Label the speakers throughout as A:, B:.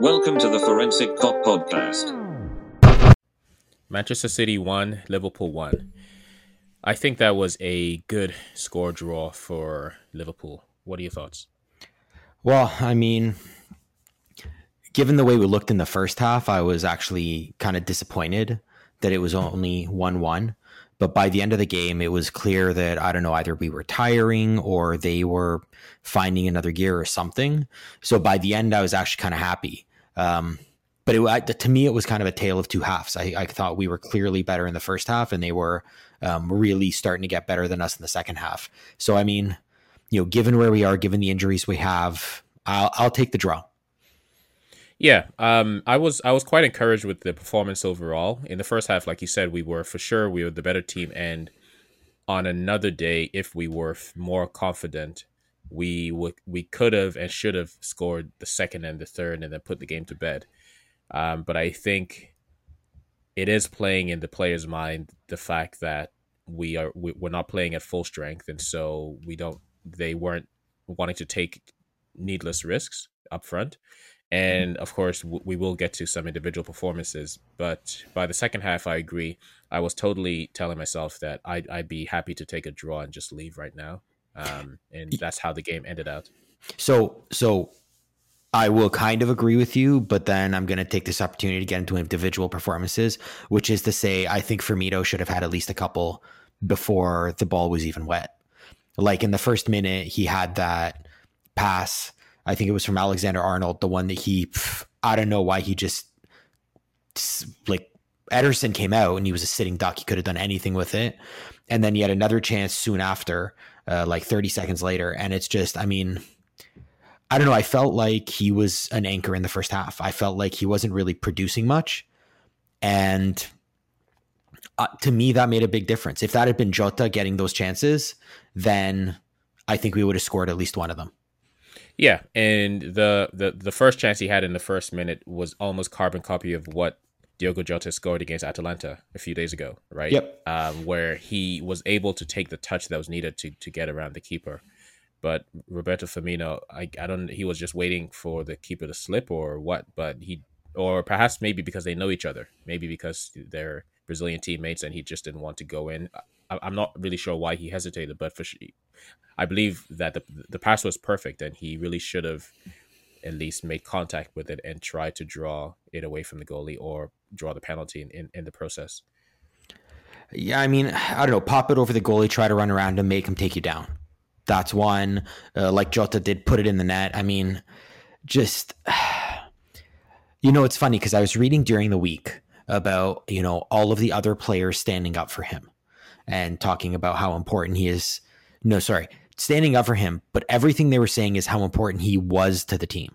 A: Welcome to the Forensic Kop Podcast.
B: Manchester City won, Liverpool won. I think that was a good score draw for Liverpool. What are your thoughts?
C: Well, I mean, given the way we looked in the first half, I was actually kind of disappointed that it was only 1 1. But by the end of the game, it was clear that, I don't know, either we were tiring or they were finding another gear or something. So by the end, I was actually kind of happy. Um, but it, to me, it was kind of a tale of two halves. I, I, thought we were clearly better in the first half, and they were um, really starting to get better than us in the second half. So, I mean, you know, given where we are, given the injuries we have, I'll, I'll take the draw.
B: Yeah, um, I was I was quite encouraged with the performance overall. In the first half, like you said, we were for sure we were the better team, and on another day, if we were more confident, we would we could have and should have scored the second and the third, and then put the game to bed. Um, but I think it is playing in the player's mind the fact that we are we, we're not playing at full strength, and so we don't. They weren't wanting to take needless risks up front and of course, we will get to some individual performances. But by the second half, I agree. I was totally telling myself that I'd, I'd be happy to take a draw and just leave right now. Um, and that's how the game ended out.
C: So, so I will kind of agree with you, but then I'm going to take this opportunity to get into individual performances, which is to say, I think Firmino should have had at least a couple before the ball was even wet. Like in the first minute, he had that pass I think it was from Alexander Arnold, the one that he, I don't know why he just like Ederson came out and he was a sitting duck. He could have done anything with it. And then he had another chance soon after, uh, like 30 seconds later. And it's just, I mean, I don't know. I felt like he was an anchor in the first half. I felt like he wasn't really producing much. And uh, to me, that made a big difference. If that had been Jota getting those chances, then I think we would have scored at least one of them.
B: Yeah, and the, the the first chance he had in the first minute was almost carbon copy of what Diogo Jota scored against Atalanta a few days ago, right?
C: Yep.
B: Um, where he was able to take the touch that was needed to to get around the keeper. But Roberto Firmino, I, I don't. He was just waiting for the keeper to slip or what. But he, or perhaps maybe because they know each other, maybe because they're Brazilian teammates, and he just didn't want to go in. I, am not really sure why he hesitated, but for I believe that the the pass was perfect, and he really should have at least make contact with it and try to draw it away from the goalie or draw the penalty in, in, in the process.
C: Yeah, I mean, I don't know. Pop it over the goalie, try to run around and make him take you down. That's one. Uh, like Jota did, put it in the net. I mean, just you know, it's funny because I was reading during the week about you know all of the other players standing up for him and talking about how important he is. No, sorry, standing up for him, but everything they were saying is how important he was to the team.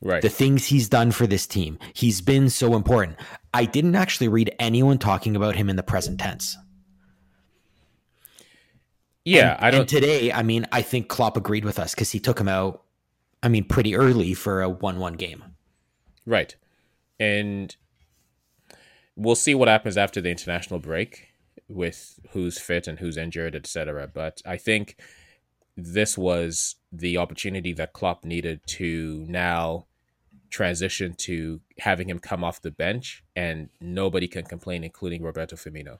B: Right.
C: The things he's done for this team. He's been so important. I didn't actually read anyone talking about him in the present tense.
B: Yeah,
C: and,
B: I don't.
C: today, I mean, I think Klopp agreed with us because he took him out. I mean, pretty early for a one-one game.
B: Right, and we'll see what happens after the international break with who's fit and who's injured, etc. But I think this was the opportunity that Klopp needed to now transition to having him come off the bench and nobody can complain, including Roberto Firmino.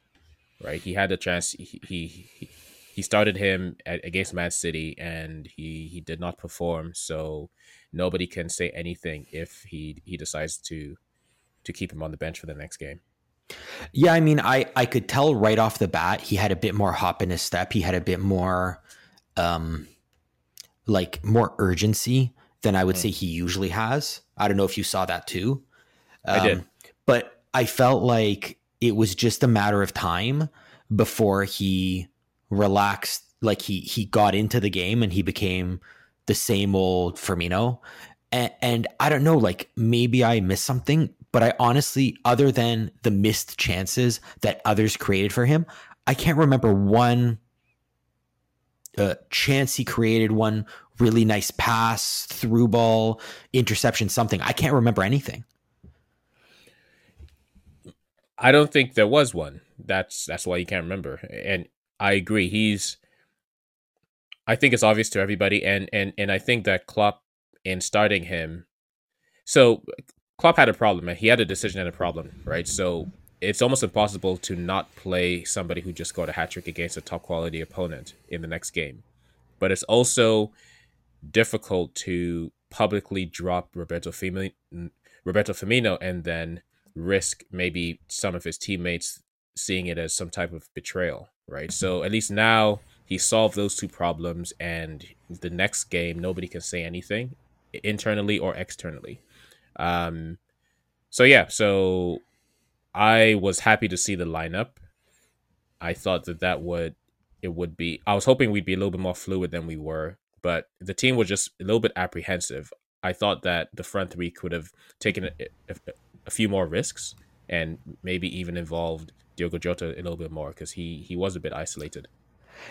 B: Right? He had a chance. He he he started him at, against Man City and he he did not perform. So nobody can say anything if he he decides to to keep him on the bench for the next game.
C: Yeah, I mean, I I could tell right off the bat he had a bit more hop in his step. He had a bit more um, like more urgency than I would mm. say he usually has. I don't know if you saw that too.
B: Um, I did. Um,
C: but I felt like it was just a matter of time before he relaxed, like he he got into the game and he became the same old Firmino. And, and I don't know, like maybe I missed something, but I honestly, other than the missed chances that others created for him, I can't remember one uh, chance he created one really nice pass, through ball, interception, something. I can't remember anything.
B: I don't think there was one. That's that's why you can't remember. And I agree. He's I think it's obvious to everybody and and and I think that Klopp in starting him So Klopp had a problem, he had a decision and a problem, right? So it's almost impossible to not play somebody who just got a hat trick against a top quality opponent in the next game. But it's also difficult to publicly drop Roberto Firmino, Roberto Firmino and then risk maybe some of his teammates seeing it as some type of betrayal, right? So at least now he solved those two problems, and the next game nobody can say anything internally or externally. Um, so yeah, so I was happy to see the lineup. I thought that that would it would be. I was hoping we'd be a little bit more fluid than we were, but the team was just a little bit apprehensive. I thought that the front three could have taken a, a, a few more risks and maybe even involved Diogo Jota a little bit more because he he was a bit isolated.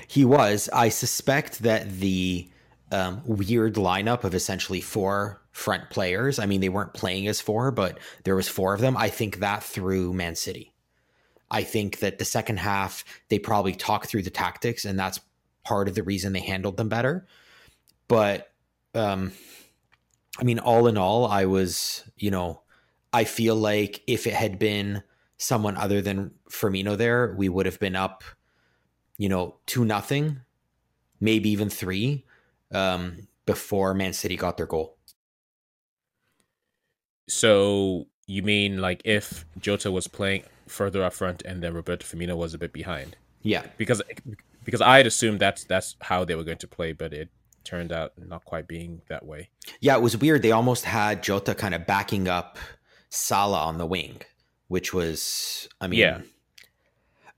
C: He was. I suspect that the um, weird lineup of essentially four front players. I mean, they weren't playing as four, but there was four of them. I think that threw Man City. I think that the second half they probably talked through the tactics, and that's part of the reason they handled them better. But um, I mean, all in all, I was, you know, I feel like if it had been someone other than Firmino there, we would have been up, you know, two nothing, maybe even three, um, before Man City got their goal.
B: So you mean like if Jota was playing further up front and then Roberto Firmino was a bit behind?
C: Yeah,
B: because because I had assumed that's that's how they were going to play, but it turned out not quite being that way.
C: Yeah, it was weird. They almost had Jota kind of backing up Salah on the wing, which was, I mean,
B: yeah.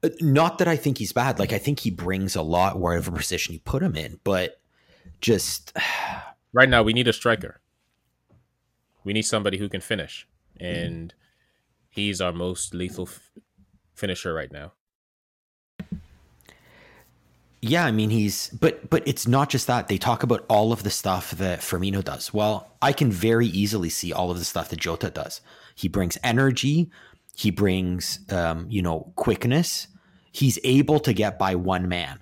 C: Uh, not that I think he's bad. Like I think he brings a lot wherever position you put him in, but just
B: right now we need a striker. We need somebody who can finish, and he's our most lethal f- finisher right now.
C: Yeah, I mean he's but but it's not just that. They talk about all of the stuff that Firmino does. Well, I can very easily see all of the stuff that Jota does. He brings energy, he brings um, you know, quickness. He's able to get by one man.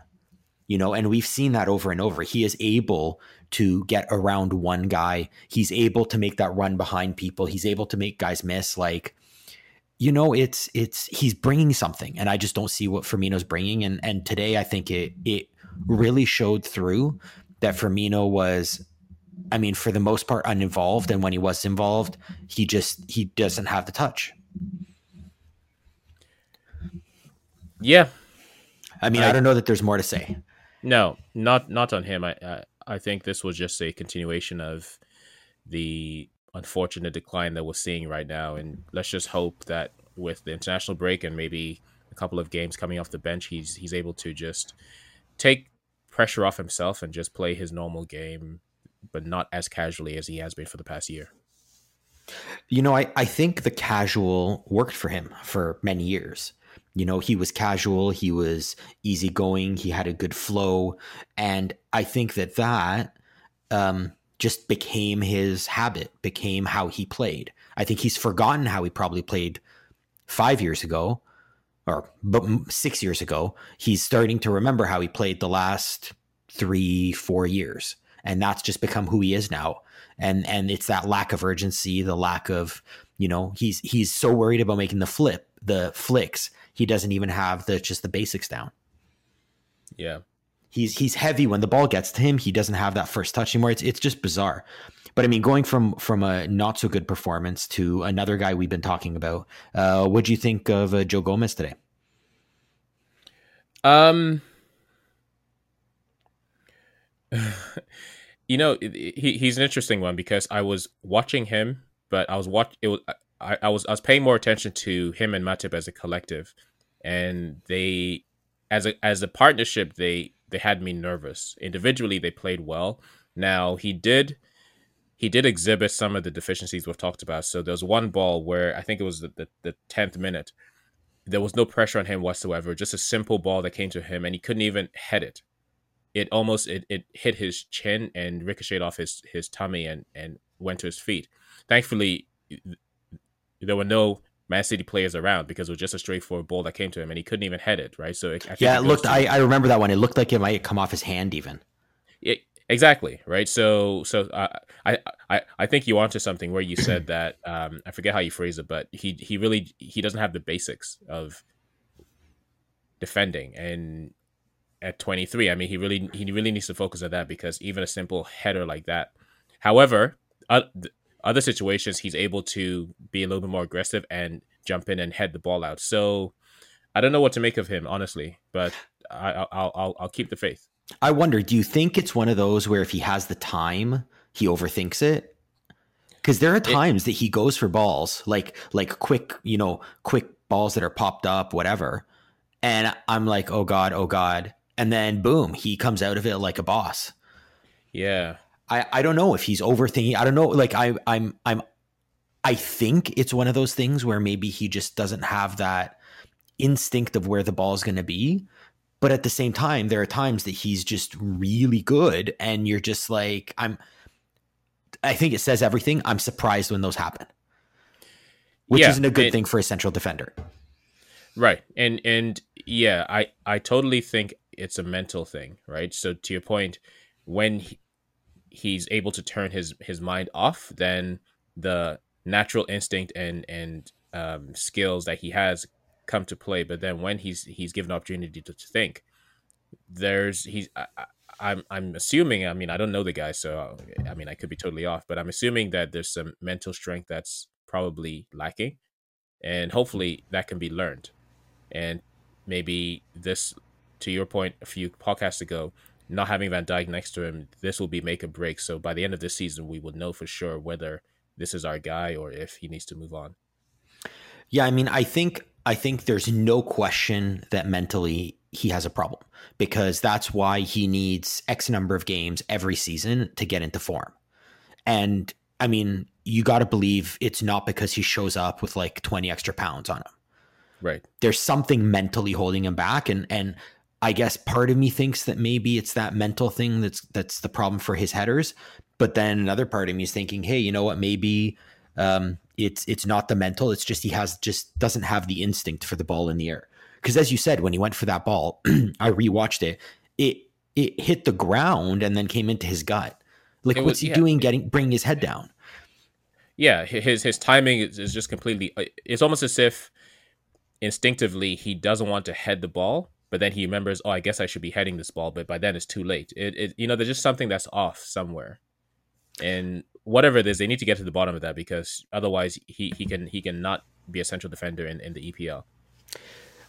C: You know, and we've seen that over and over. He is able to get around one guy. He's able to make that run behind people. He's able to make guys miss like you know, it's it's he's bringing something, and I just don't see what Firmino's bringing. And and today, I think it it really showed through that Firmino was, I mean, for the most part, uninvolved, and when he was involved, he just he doesn't have the touch.
B: Yeah,
C: I mean, I, I don't know that there's more to say.
B: No, not not on him. I, I I think this was just a continuation of the unfortunate decline that we're seeing right now. And let's just hope that with the international break and maybe a couple of games coming off the bench, he's he's able to just take pressure off himself and just play his normal game, but not as casually as he has been for the past year.
C: You know, I, I think the casual worked for him for many years. You know, he was casual, he was easygoing, he had a good flow. And I think that that um, just became his habit, became how he played. I think he's forgotten how he probably played five years ago or but six years ago. He's starting to remember how he played the last three, four years. And that's just become who he is now. And and it's that lack of urgency, the lack of, you know, he's he's so worried about making the flip, the flicks. He doesn't even have the just the basics down.
B: Yeah
C: he's he's heavy when the ball gets to him. He doesn't have that first touch anymore. It's it's just bizarre. But I mean, going from from a not so good performance to another guy we've been talking about, uh, what do you think of uh, Joe Gomez today?
B: Um, you know, he he's an interesting one because I was watching him, but I was watch it was I, I was I was paying more attention to him and Matip as a collective, and they as a as a partnership they they had me nervous. Individually, they played well. Now he did he did exhibit some of the deficiencies we've talked about. So there was one ball where I think it was the, the, 10th minute. There was no pressure on him whatsoever. Just a simple ball that came to him, and he couldn't even head it. It almost it, it hit his chin and ricocheted off his his tummy and and went to his feet. Thankfully, there were no Man City players around because it was just a straightforward ball that came to him and he couldn't even head it, right? So
C: it, yeah, it looked. I, I remember that one. It looked like it might come off his hand even.
B: It, Exactly right. So so uh, I I I think you onto something where you said that um, I forget how you phrase it, but he he really he doesn't have the basics of defending and at 23 i mean he really he really needs to focus on that because even a simple header like that however uh, other situations he's able to be a little bit more aggressive and jump in and head the ball out so i don't know what to make of him honestly but I, I'll, I'll i'll keep the faith
C: I wonder, do you think it's one of those where if he has the time, he overthinks it? Because there are times it, that he goes for balls, like like quick, you know, quick balls that are popped up, whatever. And I'm like, oh God, oh God. And then boom, he comes out of it like a boss.
B: Yeah.
C: I, I don't know if he's overthinking. I don't know. Like I I'm I'm I think it's one of those things where maybe he just doesn't have that instinct of where the ball is going to be. But at the same time, there are times that he's just really good, and you're just like, I'm. I think it says everything. I'm surprised when those happen, which yeah, isn't a good it, thing for a central defender.
B: Right, and and yeah, I I totally think it's a mental thing, right? So to your point, when he, he's able to turn his his mind off, then the natural instinct and and um, skills that he has come to play. But then when he's he's given opportunity to, to think, there's he's I, I'm I'm assuming. I mean, I don't know the guy, so I mean, I could be totally off, but I'm assuming that there's some mental strength that's probably lacking, and hopefully that can be learned. And maybe this, to your point, a few podcasts ago, not having Van Dijk next to him, this will be make or break. So by the end of this season, we will know for sure whether this is our guy or if he needs to move on.
C: Yeah, I mean, I think I think there's no question that mentally he has a problem because that's why he needs X number of games every season to get into form. And I mean, you got to believe it's not because he shows up with like 20 extra pounds on him.
B: Right.
C: There's something mentally holding him back and and I guess part of me thinks that maybe it's that mental thing that's that's the problem for his headers, but then another part of me is thinking, "Hey, you know what? Maybe um, it's it's not the mental. It's just he has just doesn't have the instinct for the ball in the air. Because as you said, when he went for that ball, I rewatched it. It it hit the ground and then came into his gut. Like was, what's he yeah, doing? Getting bringing his head down.
B: Yeah, his his timing is, is just completely. Uh, it's almost as if instinctively he doesn't want to head the ball, but then he remembers, oh, I guess I should be heading this ball, but by then it's too late. It, it you know, there's just something that's off somewhere, and whatever it is, they need to get to the bottom of that because otherwise he, he can he can not be a central defender in, in the EPL.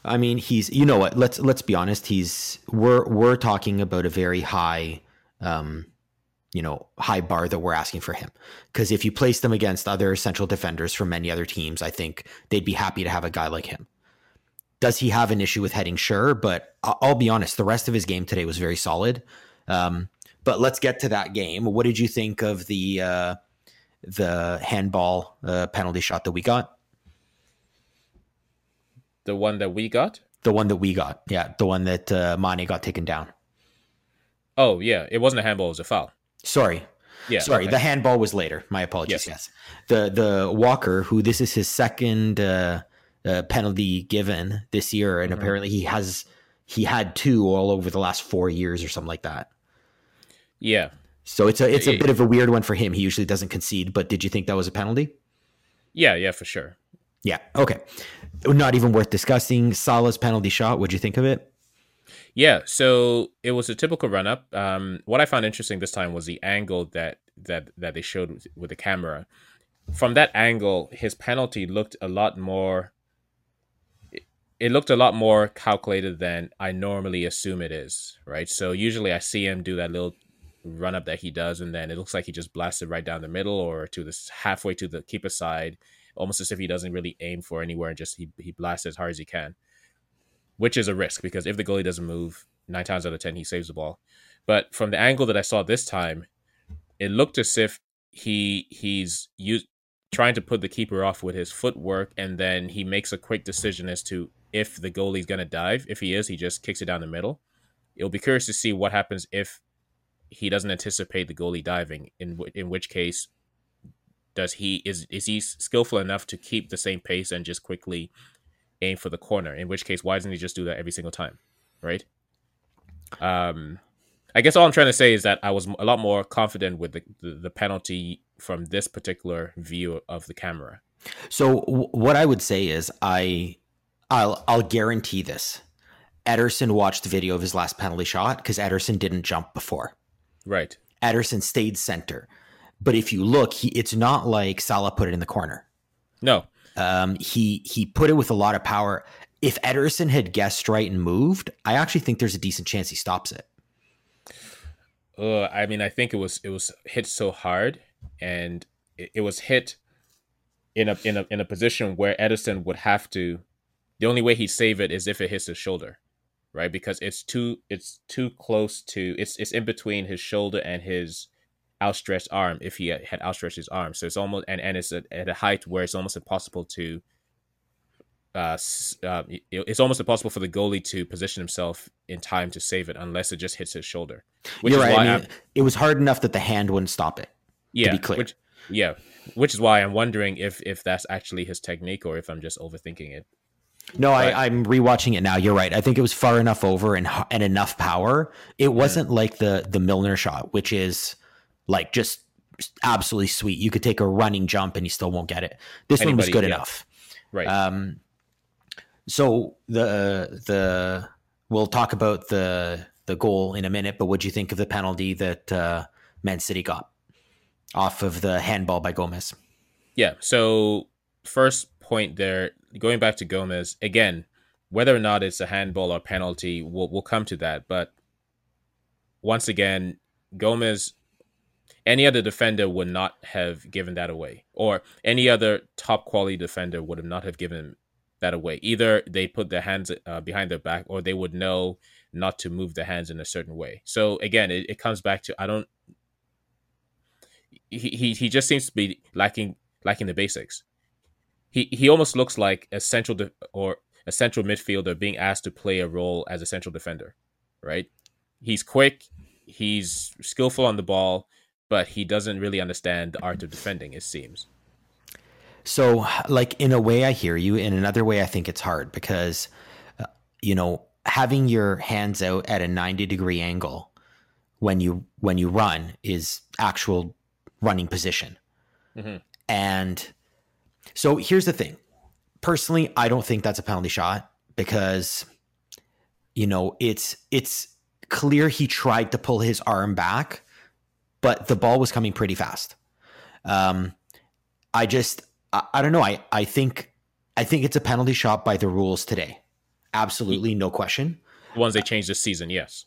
C: I mean, he's you know what? Let's let's be honest. He's we're we're talking about a very high, um, you know, high bar that we're asking for him. Because if you place them against other central defenders from many other teams, I think they'd be happy to have a guy like him. Does he have an issue with heading? Sure, but I'll be honest. The rest of his game today was very solid. Um, but let's get to that game. What did you think of the uh, the handball uh, penalty shot that we got?
B: The one that we got.
C: The one that we got. Yeah, the one that uh, Mane got taken down.
B: Oh yeah, it wasn't a handball; it was a foul.
C: Sorry. Yeah. Sorry, okay. the handball was later. My apologies. Yes. yes. The the Walker, who this is his second uh, uh, penalty given this year, and mm-hmm. apparently he has he had two all over the last four years or something like that.
B: Yeah.
C: So it's a it's a bit of a weird one for him. He usually doesn't concede, but did you think that was a penalty?
B: Yeah, yeah, for sure.
C: Yeah. Okay. Not even worth discussing. Salah's penalty shot. What'd you think of it?
B: Yeah. So it was a typical run up. Um, what I found interesting this time was the angle that that that they showed with, with the camera. From that angle, his penalty looked a lot more. It looked a lot more calculated than I normally assume it is, right? So usually I see him do that little run up that he does, and then it looks like he just blasted right down the middle or to this halfway to the keeper side, almost as if he doesn't really aim for anywhere and just he he blasts as hard as he can, which is a risk because if the goalie doesn't move, nine times out of ten he saves the ball. But from the angle that I saw this time, it looked as if he he's used trying to put the keeper off with his footwork, and then he makes a quick decision as to if the goalie's gonna dive. If he is, he just kicks it down the middle. It'll be curious to see what happens if he doesn't anticipate the goalie diving. In in which case, does he is is he skillful enough to keep the same pace and just quickly aim for the corner? In which case, why doesn't he just do that every single time, right? Um, I guess all I'm trying to say is that I was a lot more confident with the, the, the penalty from this particular view of the camera.
C: So w- what I would say is I I'll I'll guarantee this. Ederson watched the video of his last penalty shot because Ederson didn't jump before.
B: Right.
C: Ederson stayed center. But if you look, he it's not like Salah put it in the corner.
B: No.
C: Um, he he put it with a lot of power. If Ederson had guessed right and moved, I actually think there's a decent chance he stops it.
B: Uh, I mean, I think it was it was hit so hard, and it, it was hit in a in a in a position where Ederson would have to. The only way he'd save it is if it hits his shoulder, right? Because it's too it's too close to it's it's in between his shoulder and his outstretched arm. If he had outstretched his arm, so it's almost and and it's at, at a height where it's almost impossible to. Uh, uh, it's almost impossible for the goalie to position himself in time to save it unless it just hits his shoulder.
C: You're right. I mean, it was hard enough that the hand wouldn't stop it.
B: Yeah,
C: to be clear.
B: Which, yeah, which is why I'm wondering if if that's actually his technique or if I'm just overthinking it.
C: No, but, I, I'm rewatching it now. You're right. I think it was far enough over and and enough power. It wasn't yeah. like the the Milner shot, which is like just absolutely sweet. You could take a running jump and you still won't get it. This Anybody, one was good yeah. enough.
B: Right.
C: Um. So the the we'll talk about the the goal in a minute, but what do you think of the penalty that uh, Man City got off of the handball by Gomez?
B: Yeah. So first point there, going back to Gomez again, whether or not it's a handball or penalty, we'll we'll come to that. But once again, Gomez, any other defender would not have given that away, or any other top quality defender would have not have given that away. Either they put their hands uh, behind their back, or they would know not to move their hands in a certain way. So again, it, it comes back to I don't. He, he he just seems to be lacking lacking the basics he he almost looks like a central de- or a central midfielder being asked to play a role as a central defender, right? He's quick, he's skillful on the ball, but he doesn't really understand the art of defending. It seems.
C: So, like in a way, I hear you. In another way, I think it's hard because, uh, you know, having your hands out at a ninety degree angle when you when you run is actual running position, mm-hmm. and so here's the thing. Personally, I don't think that's a penalty shot because you know, it's it's clear he tried to pull his arm back, but the ball was coming pretty fast. Um I just I, I don't know. I I think I think it's a penalty shot by the rules today. Absolutely, no question.
B: The ones they changed this season, yes.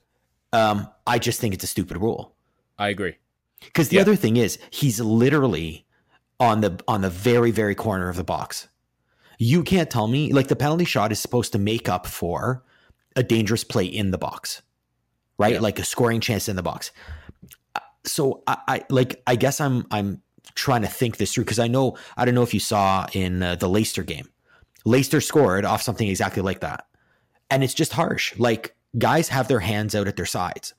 C: Um, I just think it's a stupid rule.
B: I agree.
C: Because the yeah. other thing is, he's literally on the on the very very corner of the box. You can't tell me like the penalty shot is supposed to make up for a dangerous play in the box, right? Yeah. Like a scoring chance in the box. So I, I, like I guess I'm I'm trying to think this through because I know I don't know if you saw in uh, the Leicester game, Leicester scored off something exactly like that, and it's just harsh. Like guys have their hands out at their sides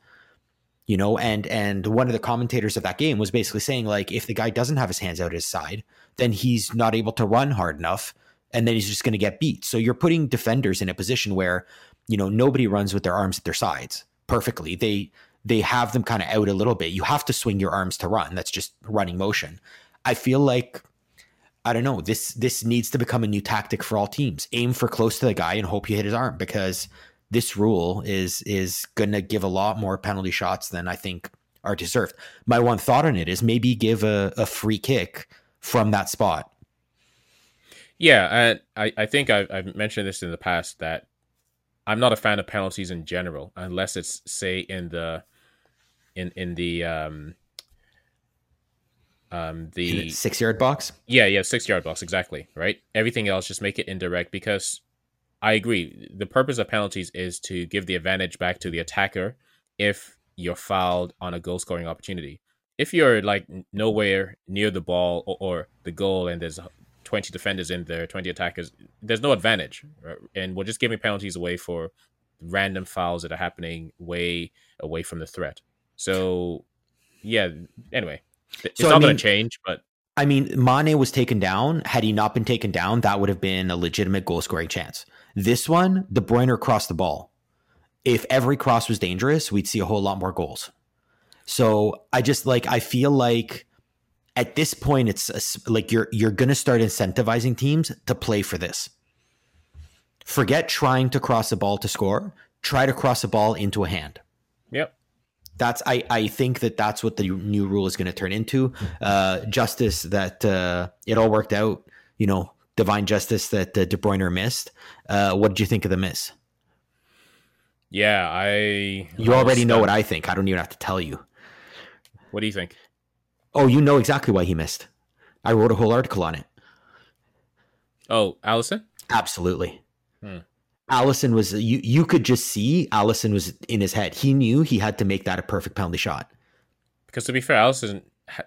C: you know and and one of the commentators of that game was basically saying like if the guy doesn't have his hands out at his side then he's not able to run hard enough and then he's just going to get beat so you're putting defenders in a position where you know nobody runs with their arms at their sides perfectly they they have them kind of out a little bit you have to swing your arms to run that's just running motion i feel like I don't know. This this needs to become a new tactic for all teams. Aim for close to the guy and hope you hit his arm because this rule is is going to give a lot more penalty shots than I think are deserved. My one thought on it is maybe give a, a free kick from that spot.
B: Yeah, I, I think I've, I've mentioned this in the past that I'm not a fan of penalties in general, unless it's say in the in in the um um the
C: six yard box.
B: Yeah, yeah, six yard box exactly. Right. Everything else just make it indirect because I agree. The purpose of penalties is to give the advantage back to the attacker if you're fouled on a goal scoring opportunity. If you're like nowhere near the ball or, or, the goal and there's 20 defenders in there, 20 attackers, there's no advantage. Right? And we're just giving penalties away for random fouls that are happening way away from the threat. So, yeah, anyway, it's so, not going to change, but
C: I mean, Mane was taken down. Had he not been taken down, that would have been a legitimate goal scoring chance. This one, De Bruyne crossed the ball. if every cross was dangerous, we'd see a whole lot more goals. So I just like I feel like at this point it's a, like you're you're going to start incentivizing teams to play for this. Forget trying to cross a ball to score. Try to cross a ball into a hand. That's I I think that that's what the new rule is going to turn into. Uh, justice that uh, it all worked out. You know, divine justice that uh, De Bruyne missed. Uh, what did you think of the miss?
B: Yeah, I.
C: You already know what I think. I don't even have to tell you.
B: What do you think?
C: Oh, you know exactly why he missed. I wrote a whole article on it.
B: Oh, Alisson
C: Absolutely. Hmm. Alisson was you you could just see Alisson was in his head. He knew he had to make that a perfect penalty shot.
B: Because to be fair, Alisson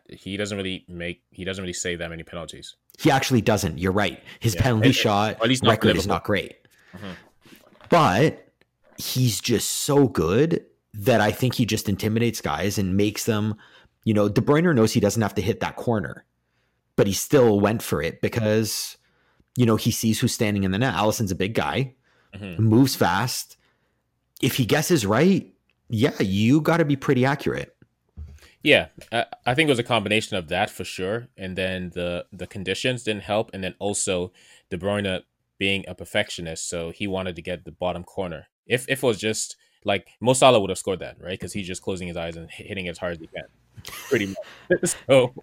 B: he doesn't really make he doesn't really save that many penalties.
C: He actually doesn't. You're right. His yeah. penalty shot record is not great. Mm-hmm. But he's just so good that I think he just intimidates guys and makes them, you know, De Bruyne knows he doesn't have to hit that corner, but he still went for it because, you know, he sees who's standing in the net. Alisson's a big guy, mm-hmm. moves fast. If he guesses right, yeah, you got to be pretty accurate.
B: Yeah, I think it was a combination of that for sure, and then the the conditions didn't help, and then also De Bruyne being a perfectionist, so he wanted to get the bottom corner. If if it was just like Mo Salah would have scored that, right? Because he's just closing his eyes and hitting as hard as he can, pretty much. so,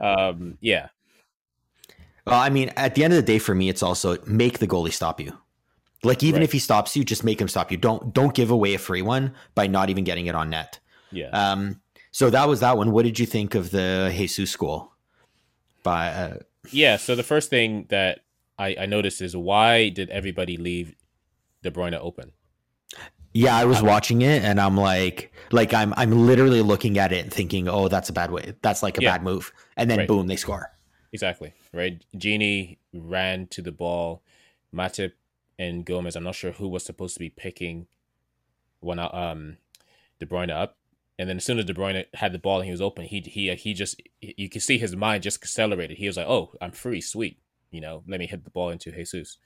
B: um, yeah.
C: Well, I mean, at the end of the day, for me, it's also make the goalie stop you. Like even right. if he stops you, just make him stop you. Don't don't give away a free one by not even getting it on net.
B: Yeah.
C: Um. So that was that one. What did you think of the Jesus goal? By uh,
B: yeah. So the first thing that I, I noticed is why did everybody leave De Bruyne open?
C: Yeah, I was watching it and I'm like, like I'm I'm literally looking at it and thinking, oh, that's a bad way. That's like a yeah. bad move, and then right. boom, they score.
B: Exactly right. Gini ran to the ball. Matip and Gomez. I'm not sure who was supposed to be picking when um De Bruyne up, and then as soon as De Bruyne had the ball and he was open, he he he just you can see his mind just accelerated. He was like, oh, I'm free, sweet. You know, let me hit the ball into Jesus.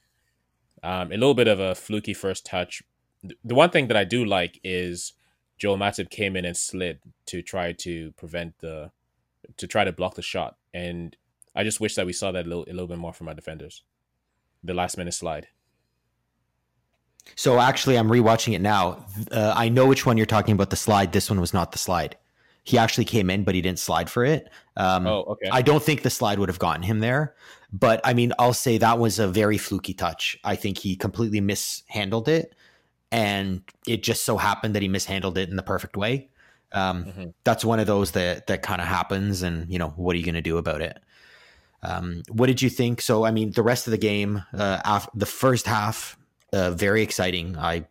B: Um, a little bit of a fluky first touch, the one thing that I do like is Joel Matip came in and slid to try to prevent the to try to block the shot, and I just wish that we saw that a little, a little bit more from our defenders. The last minute slide.
C: So actually, I'm rewatching it now. Uh, I know which one you're talking about. The slide. This one was not the slide. He actually came in, but he didn't slide for it. Um,
B: oh, okay.
C: I don't think the slide would have gotten him there. But I mean, I'll say that was a very fluky touch. I think he completely mishandled it and it just so happened that he mishandled it in the perfect way. Um, mm-hmm. That's one of those that that kind of happens, and you know what are you going to do about it? Um, what did you think? So, I mean, the rest of the game, uh, af- the first half, uh, very exciting. I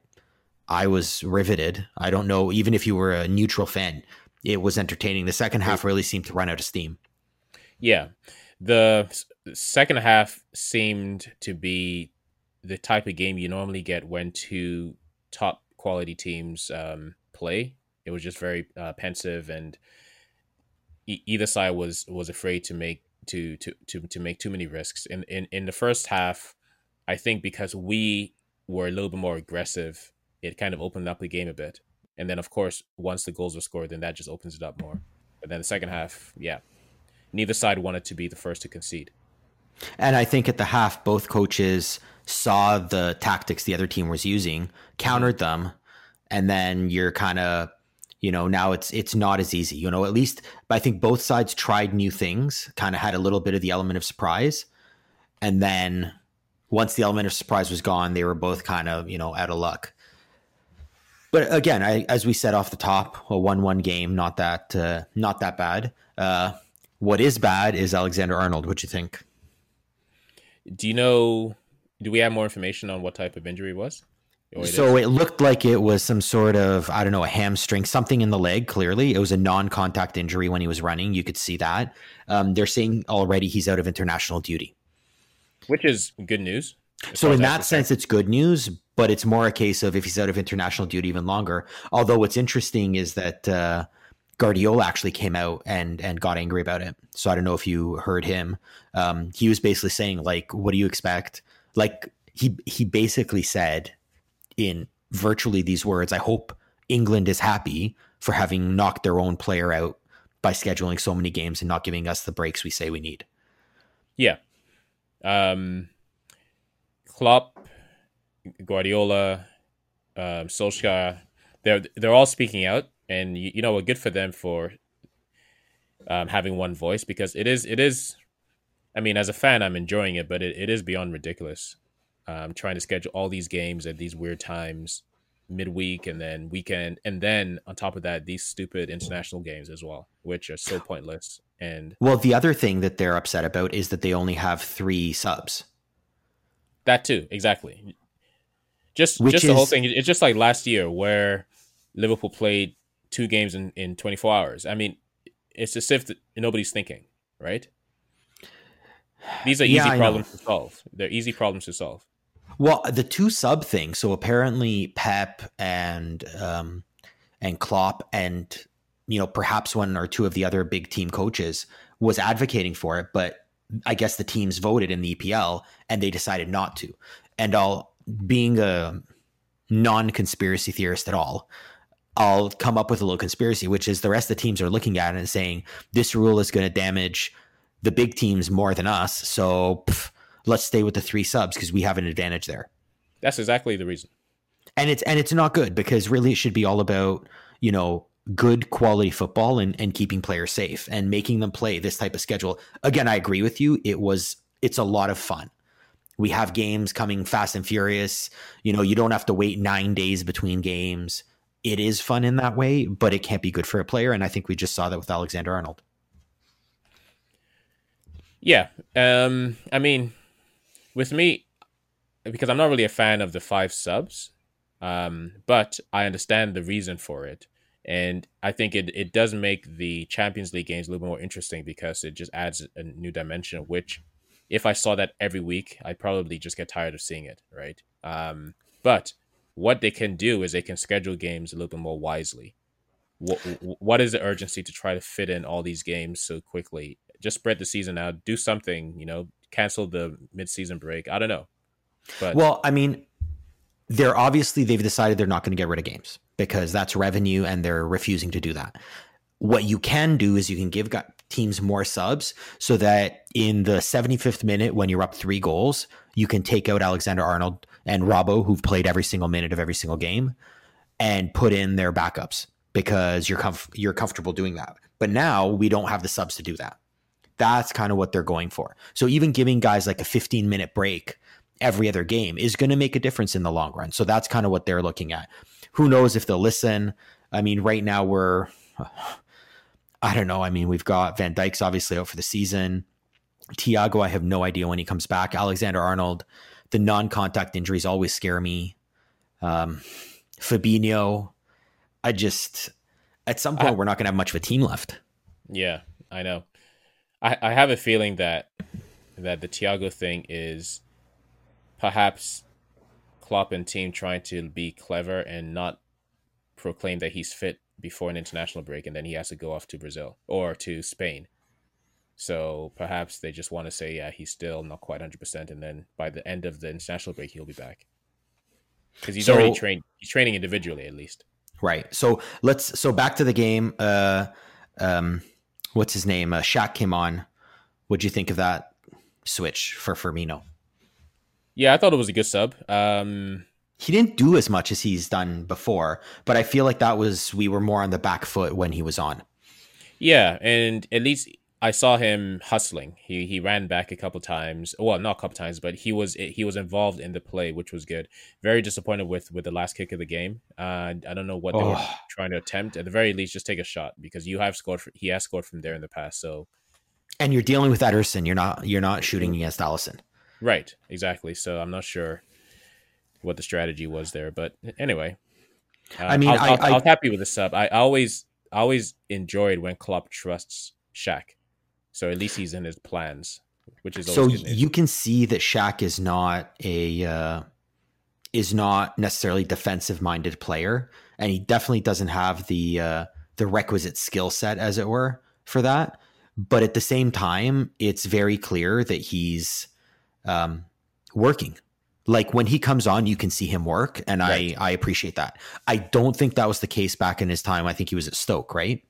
C: I was riveted. I don't know, even if you were a neutral fan, it was entertaining. The second half really seemed to run out of steam.
B: Yeah, the second half seemed to be the type of game you normally get when two top quality teams um, play. It was just very uh, pensive, and e- either side was was afraid to make to to to to make too many risks. In in in the first half, I think because we were a little bit more aggressive, it kind of opened up the game a bit. And then, of course, once the goals were scored, then that just opens it up more. But then the second half, yeah, neither side wanted to be the first to concede.
C: And I think at the half, both coaches saw the tactics the other team was using, countered mm-hmm. them, and then you're kind of you know now it's it's not as easy you know at least i think both sides tried new things kind of had a little bit of the element of surprise and then once the element of surprise was gone they were both kind of you know out of luck but again I, as we said off the top a 1-1 game not that uh, not that bad uh, what is bad is alexander arnold what do you think
B: do you know do we have more information on what type of injury it was?
C: It so is? it looked like it was some sort of I don't know a hamstring, something in the leg. Clearly, it was a non-contact injury when he was running. You could see that. Um, they're saying already he's out of international duty,
B: which is good news.
C: So in that sense, it's good news, but it's more a case of if he's out of international duty even longer. Although what's interesting is that uh, Guardiola actually came out and and got angry about it. So I don't know if you heard him. Um, he was basically saying like, "What do you expect?" like he he basically said in virtually these words. I hope England is happy for having knocked their own player out by scheduling so many games and not giving us the breaks we say we need.
B: Yeah. Um, Klopp, Guardiola, um, Solskjaer, they're they're all speaking out, and you, you know, good for them for um, having one voice because it is it is. I mean, as a fan, I'm enjoying it, but it, it is beyond ridiculous. Um, trying to schedule all these games at these weird times, midweek and then weekend, and then on top of that, these stupid international games as well, which are so pointless. And
C: Well, the other thing that they're upset about is that they only have three subs.
B: That too, exactly. Just
C: Which
B: just the whole thing. It's just like last year where Liverpool played two games in, in 24 hours. I mean, it's as if nobody's thinking, right? These are easy
C: Yeah, know.
B: problems to solve. They're easy problems to solve.
C: Well, the two sub thing. So apparently, Pep and um, and Klopp and you know perhaps one or two of the other big team coaches was advocating for it, but I guess the teams voted in the EPL and they decided not to. And I'll being a non-conspiracy theorist at all, I'll come up with a little conspiracy, which is the rest of the teams are looking at it and saying this rule is going to damage the big teams more than us. So pff, let's stay with the three subs because we have an advantage there.
B: That's exactly the reason.
C: And it's and it's not good because really it should be all about you know good quality football and and keeping players safe and making them play this type of schedule. Again, I agree with you. It was it's a lot of fun. We have games coming fast and furious. You know, you don't have to wait nine days between games. It is fun in that way, but it can't be good for a player. And I think we just saw that with Alexander Arnold.
B: Yeah. Um, I mean, with me, because I'm not really a fan of the five subs, um, but I understand the reason for it. And I think it, it does make the Champions League games a little bit more interesting because it just adds a new dimension, which if I saw that every week, I'd probably just get tired of seeing it, right? Um, but what they can do is they can schedule games a little bit more wisely. What, what is the urgency to try to fit in all these games so quickly? Just spread the season out, do something, you know, cancel the mid-season break. I don't know. But
C: Well, I mean, they're obviously they've decided they're not going to get rid of games because that's revenue and they're refusing to do that. What you can do is you can give teams more subs so that in the 75th minute when you're up 3 goals, you can take out Alexander Arnold and Robbo who've played every single minute of every single game and put in their backups because you're comf- you're comfortable doing that. But now we don't have the subs to do that. That's kind of what they're going for. So even giving guys like a 15 minute break every other game is going to make a difference in the long run. So that's kind of what they're looking at. Who knows if they'll listen? I mean, right now we're, I don't know. I mean, we've got Van Dijk's obviously out for the season. Thiago, I have no idea when he comes back. Alexander Arnold, the non contact injuries always scare me. Um, Fabinho, I just, at some point,
B: I-
C: we're not going to have much of a team left.
B: Yeah, I know. I, I have a feeling that that the Thiago thing is perhaps Klopp and team trying to be clever and not proclaim that he's fit before an international break and then he has to go off to Brazil or to Spain. So perhaps they just want to say, yeah, he's still not quite 100%. And then by the end of the international break, he'll be back. Because he's
C: So-
B: already trained, he's training individually at least.
C: Right. So let's so back to the game. Uh, um, what's his name? Uh, Shaq came on. What'd you think of that switch for Firmino?
B: Yeah, I thought it was a good sub. Um,
C: He didn't do as much as he's done before, but I feel like that was we were more on the back foot when he was on.
B: Yeah, and at least I saw him hustling. He he ran back a couple times. Well, not a couple times, but he was he was involved in the play, which was good. Very disappointed with with the last kick of the game. Uh, I don't know what they were
C: Oh.
B: trying to attempt. At the very least, just take a shot because you have scored. He has scored from there in the past. So
C: And you're dealing with Ederson. You're not you're not shooting against Alisson.
B: Right, exactly. So I'm not sure what the strategy was there, but anyway. Uh,
C: I mean,
B: I,
C: I-
B: I,
C: I-
B: I was happy with the sub. I always always enjoyed when Klopp trusts Shaq. So at least he's in his plans, which is
C: So
B: good
C: you can see that Shaq is not a uh, is not necessarily defensive minded player, and he definitely doesn't have the uh, the requisite skill set, as it were, for that. But at the same time, it's very clear that he's um, working. Like when he comes on, you can see him work, and
B: Right.
C: I I appreciate that. I don't think that was the case back in his time. I think he was at Stoke, right?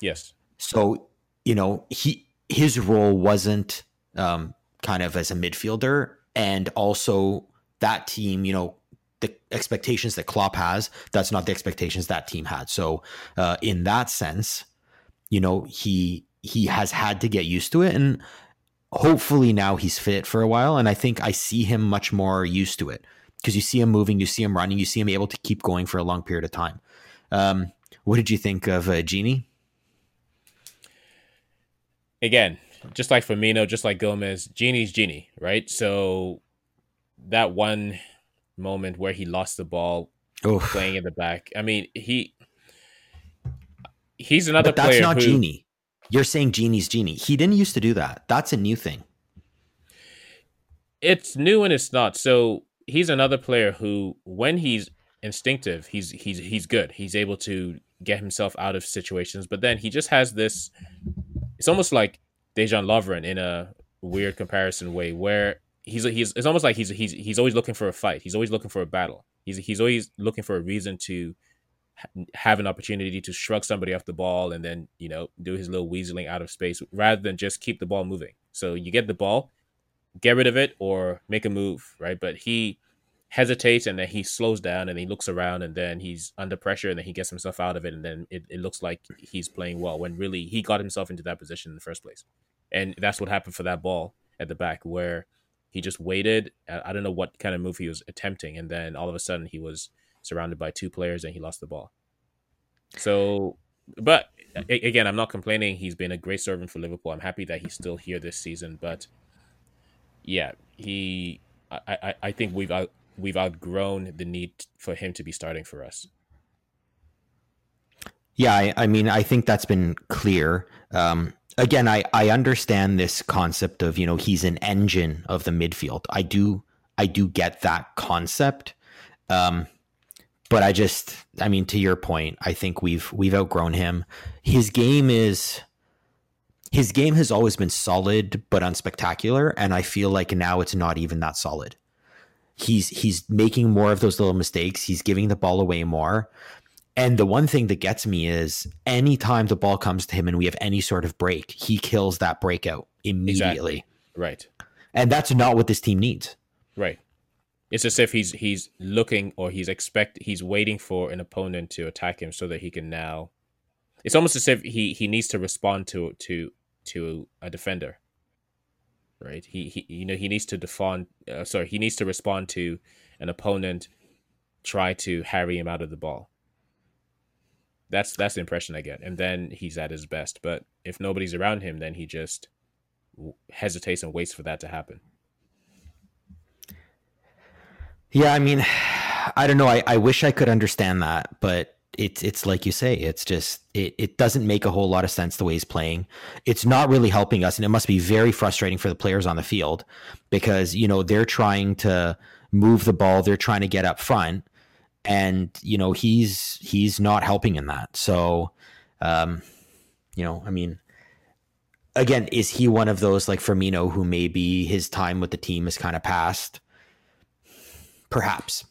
B: Yes.
C: So you know he his role wasn't um, kind of as a midfielder, and also that team, you know, the expectations that Klopp has, that's not the expectations that team had. So uh, in that sense, you know, he he has had to get used to it, and hopefully now he's fit for a while. And I think I see him much more used to it because you see him moving, you see him running, you see him able to keep going for a long period of time. Um, what did you think of uh, Gini?
B: again, just like Firmino, just like Gomez, Gini's Gini, right? So that one moment where he lost the ball
C: Oh,
B: playing in the back. I mean, he he's another
C: but that's
B: player
C: not
B: who,
C: Gini. You're saying Gini's Gini. He didn't used to do that. That's a new thing.
B: It's new and it's not. So he's another player who, when he's instinctive, he's he's he's good. He's able to get himself out of situations, but then he just has this. It's almost like Dejan Lovren in a weird comparison way, where he's he's it's almost like he's he's he's always looking for a fight. He's always looking for a battle. He's he's always looking for a reason to have an opportunity to shrug somebody off the ball and then you know do his little weaseling out of space rather than just keep the ball moving. So you get the ball, get rid of it or make a move, right? But he hesitates and then he slows down and he looks around and then he's under pressure and then he gets himself out of it and then it, it looks like he's playing well when really he got himself into that position in the first place. And that's what happened for that ball at the back where he just waited. I I don't know what kind of move he was attempting and then all of a sudden he was surrounded by two players and he lost the ball. So, but again, I'm not complaining. He's been a great servant for Liverpool. I'm happy that he's still here this season, but yeah, he. I, I, I think we've out, we've outgrown the need for him to be starting for us.
C: Yeah, I, I mean, I think that's been clear. Um, again, I, I understand this concept of you know he's an engine of the midfield. I do I do get that concept, um, but I just I mean to your point, I think we've we've outgrown him. His game is his game has always been solid but unspectacular, and I feel like now it's not even that solid. He's he's making more of those little mistakes. He's giving the ball away more. And the one thing that gets me is anytime the ball comes to him and we have any sort of break, he kills that breakout immediately.
B: Right,
C: And that's not what this team needs.
B: right. It's as if he's he's looking or he's expect he's waiting for an opponent to attack him so that he can now. It's almost as if he he needs to respond to to to a defender. Right. He he you know he needs to defend. Uh, sorry, he needs to respond to an opponent. Try to harry him out of the ball. That's that's the impression I get, and then he's at his best. But if nobody's around him, then he just hesitates and waits for that to happen.
C: Yeah, I mean, I don't know. I, I wish I could understand that, but it's it's like you say, it's just it, it doesn't make a whole lot of sense the way he's playing. It's not really helping us, and it must be very frustrating for the players on the field because you know they're trying to move the ball, they're trying to get up front, and you know he's he's not helping in that. So, um, you know, I mean, again, is he one of those like Firmino who maybe his time with the team is kind of past? Perhaps.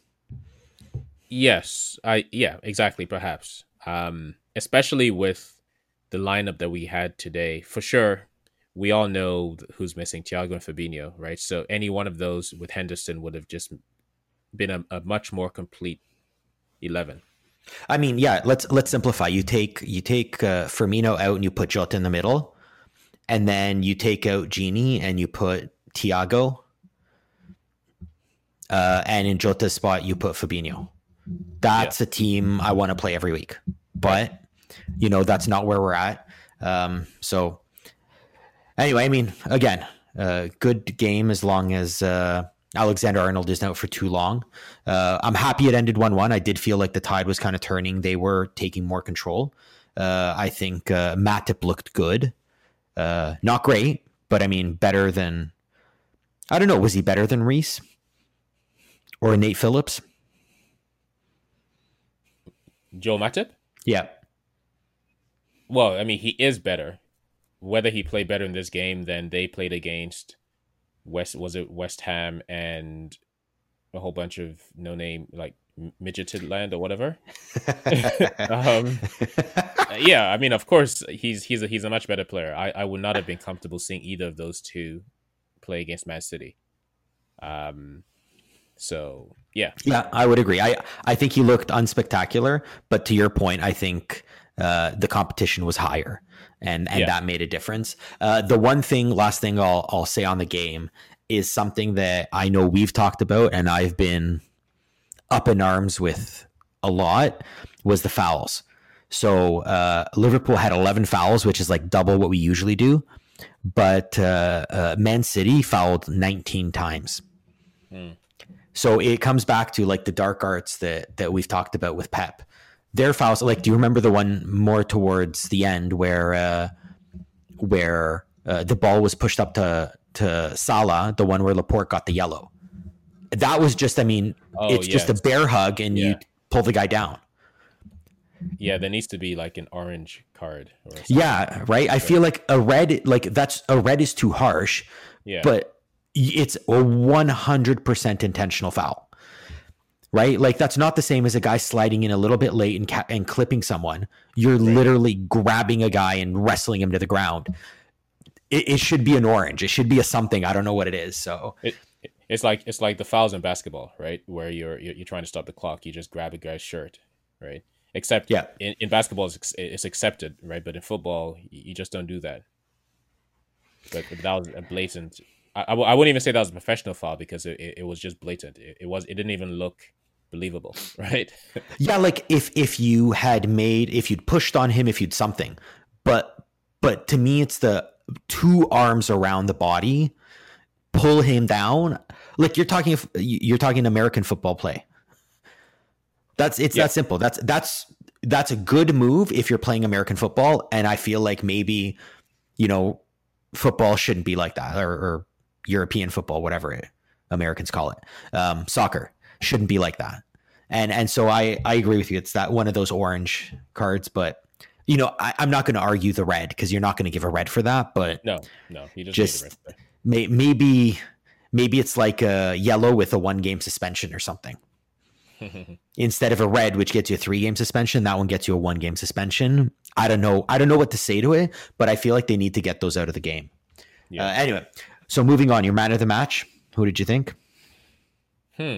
B: Yes, I yeah, exactly. Perhaps, um, especially with the lineup that we had today, for sure. We all know who's missing, Thiago and Fabinho, right? So any one of those with Henderson would have just been a, a much more complete eleven.
C: I mean, yeah. Let's let's simplify. You take you take uh, Firmino out and you put Jota in the middle, and then you take out Gini and you put Thiago, uh, and in Jota's spot you put Fabinho. That's a team I want to play every week, but you know that's not where we're at. Um, so anyway, I mean, again, uh, good game as long as uh, Alexander Arnold isn't out for too long. Uh, I'm happy it ended 1 1. I did feel like the tide was kind of turning. They were taking more control. Uh, I think uh, Matip looked good. Uh, not great, but I mean, better than. I don't know. Was he better than Rhys or Nate Phillips?
B: Joe Matip.
C: Yeah.
B: Well, I mean, he is better. Whether he played better in this game than they played against West was it West Ham and a whole bunch of no name like Midtjylland or whatever. um, yeah, I mean, of course, he's he's a, he's a much better player. I, I would not have been comfortable seeing either of those two play against Man City. Um, so yeah,
C: yeah, I would agree. I I think he looked unspectacular, but to your point, I think uh, the competition was higher, and and yeah. that made a difference. Uh, the one thing, last thing I'll I'll say on the game is something that I know we've talked about, and I've been up in arms with a lot was the fouls. So uh, Liverpool had 11 fouls, which is like double what we usually do. But uh, uh, Man City fouled 19 times. Hmm. So it comes back to like the dark arts that that we've talked about with Pep. Their fouls, like, do you remember the one more towards the end where uh, where uh, the ball was pushed up to to Salah, the one where Laporte got the yellow? that was just, I mean, oh, it's yeah, just a bear hug and yeah. you pull the guy down.
B: Yeah, there needs to be like an orange card.
C: yeah, right. I feel like a red, like that's a red is too harsh. Yeah, but it's a one hundred percent intentional foul. Right, like that's not the same as a guy sliding in a little bit late and ca- and clipping someone. You're right. literally grabbing a guy and wrestling him to the ground. It, it, should be an orange. It should be a something. I don't know what it is. So
B: it, it's like it's like the fouls in basketball, right? Where you're you're trying to stop the clock, you just grab a guy's shirt, right? Except yeah, in, in basketball it's, it's accepted, right? But in football, you just don't do that. But, but that was a blatant. I, wouldn't even say that was a professional foul because it, it, it was just blatant. It, it was it didn't even look believable, right?
C: yeah, like if if you had made if you'd pushed on him, if you'd something, but but to me, it's the two arms around the body pull him down. Like you're talking, you're talking American football play. That's it's yeah. that simple. That's that's that's a good move if you're playing American football. And I feel like maybe, you know, football shouldn't be like that, or, or European football, whatever it, Americans call it, um, soccer shouldn't be like that. And and so I I agree with you. It's that one of those orange cards, but you know I, am not going to argue the red because you're not going to give a red for that. But
B: no, no,
C: just, just may, maybe maybe it's like a yellow with a one game suspension or something. Instead of a red, which gets you a three game suspension, that one gets you a one game suspension. I don't know. I don't know what to say to it, but I feel like they need to get those out of the game. Yeah. Uh, anyway, so moving on, your man of the match. Who did you think?
B: Hmm.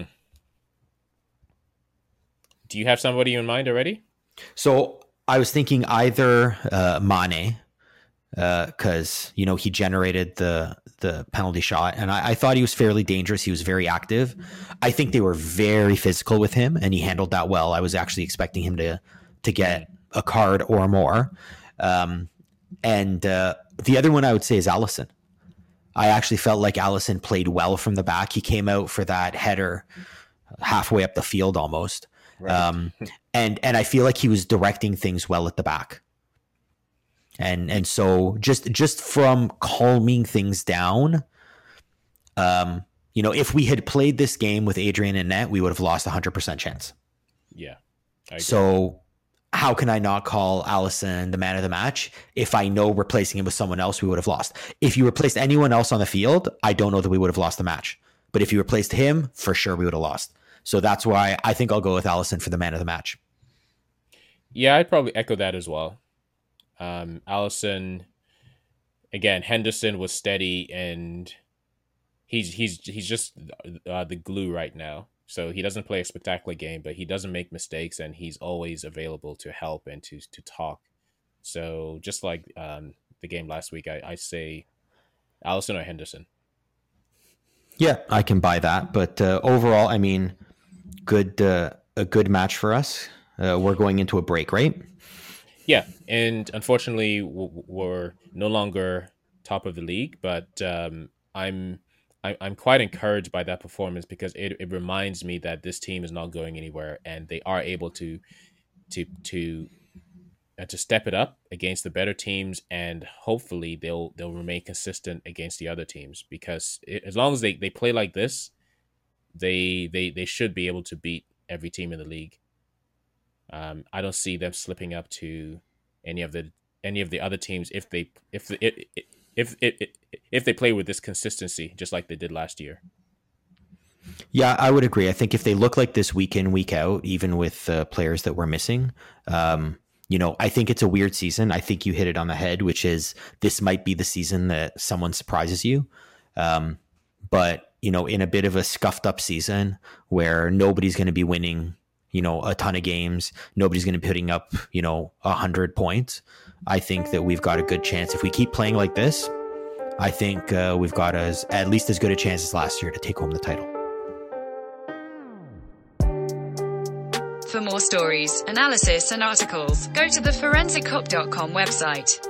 B: Do you have somebody in mind already?
C: So I was thinking either uh, Mane, because uh, you know he generated the the penalty shot, and I, I, thought he was fairly dangerous. He was very active. I think they were very physical with him, and he handled that well. I was actually expecting him to to get a card or more. Um, and uh, the other one I would say is Alisson. I actually felt like Alisson played well from the back. He came out for that header halfway up the field almost. Right. Um, and and I feel like he was directing things well at the back and and so just just from calming things down um you know if we had played this game with adrian and net we would have lost a 100% chance
B: yeah
C: so how can i not call Alisson the man of the match? If i know replacing him with someone else we would have lost. If you replaced anyone else on the field i don't know that we would have lost the match. But if you replaced him for sure we would have lost. So that's why i think i'll go with Alisson for the man of the match.
B: Yeah i'd probably echo that as well. Um, Alisson, again, Henderson was steady and he's he's he's just uh, the glue right now. So he doesn't play a spectacular game, but he doesn't make mistakes and he's always available to help and to to talk. So just like um, the game last week, I, I say Alisson or Henderson.
C: Yeah, I can buy that. But uh, overall, I mean, good uh, a good match for us. Uh, we're going into a break, right?
B: Yeah, and unfortunately, we're no longer top of the league, but um, I'm I'm quite encouraged by that performance because it, it reminds me that this team is not going anywhere, and they are able to to to uh, to step it up against the better teams, and hopefully they'll they'll remain consistent against the other teams because it, as long as they, they play like this, they they they should be able to beat every team in the league. Um, I don't see them slipping up to any of the any of the other teams if they if the, if if if, if they play with this consistency just like they did last year.
C: Yeah, I would agree. I think if they look like this week in, week out, even with uh, players that we're missing, um, you know, I think it's a weird season. I think you hit it on the head, which is this might be the season that someone surprises you. Um, but, you know, in a bit of a scuffed up season where nobody's going to be winning, you know, a ton of games, nobody's going to be putting up, you know, a hundred points. I think that we've got a good chance if we keep playing like this. I think uh, we've got as at least as good a chance as last year to take home the title.
D: For more stories, analysis, and articles, go to the forensickop.com website.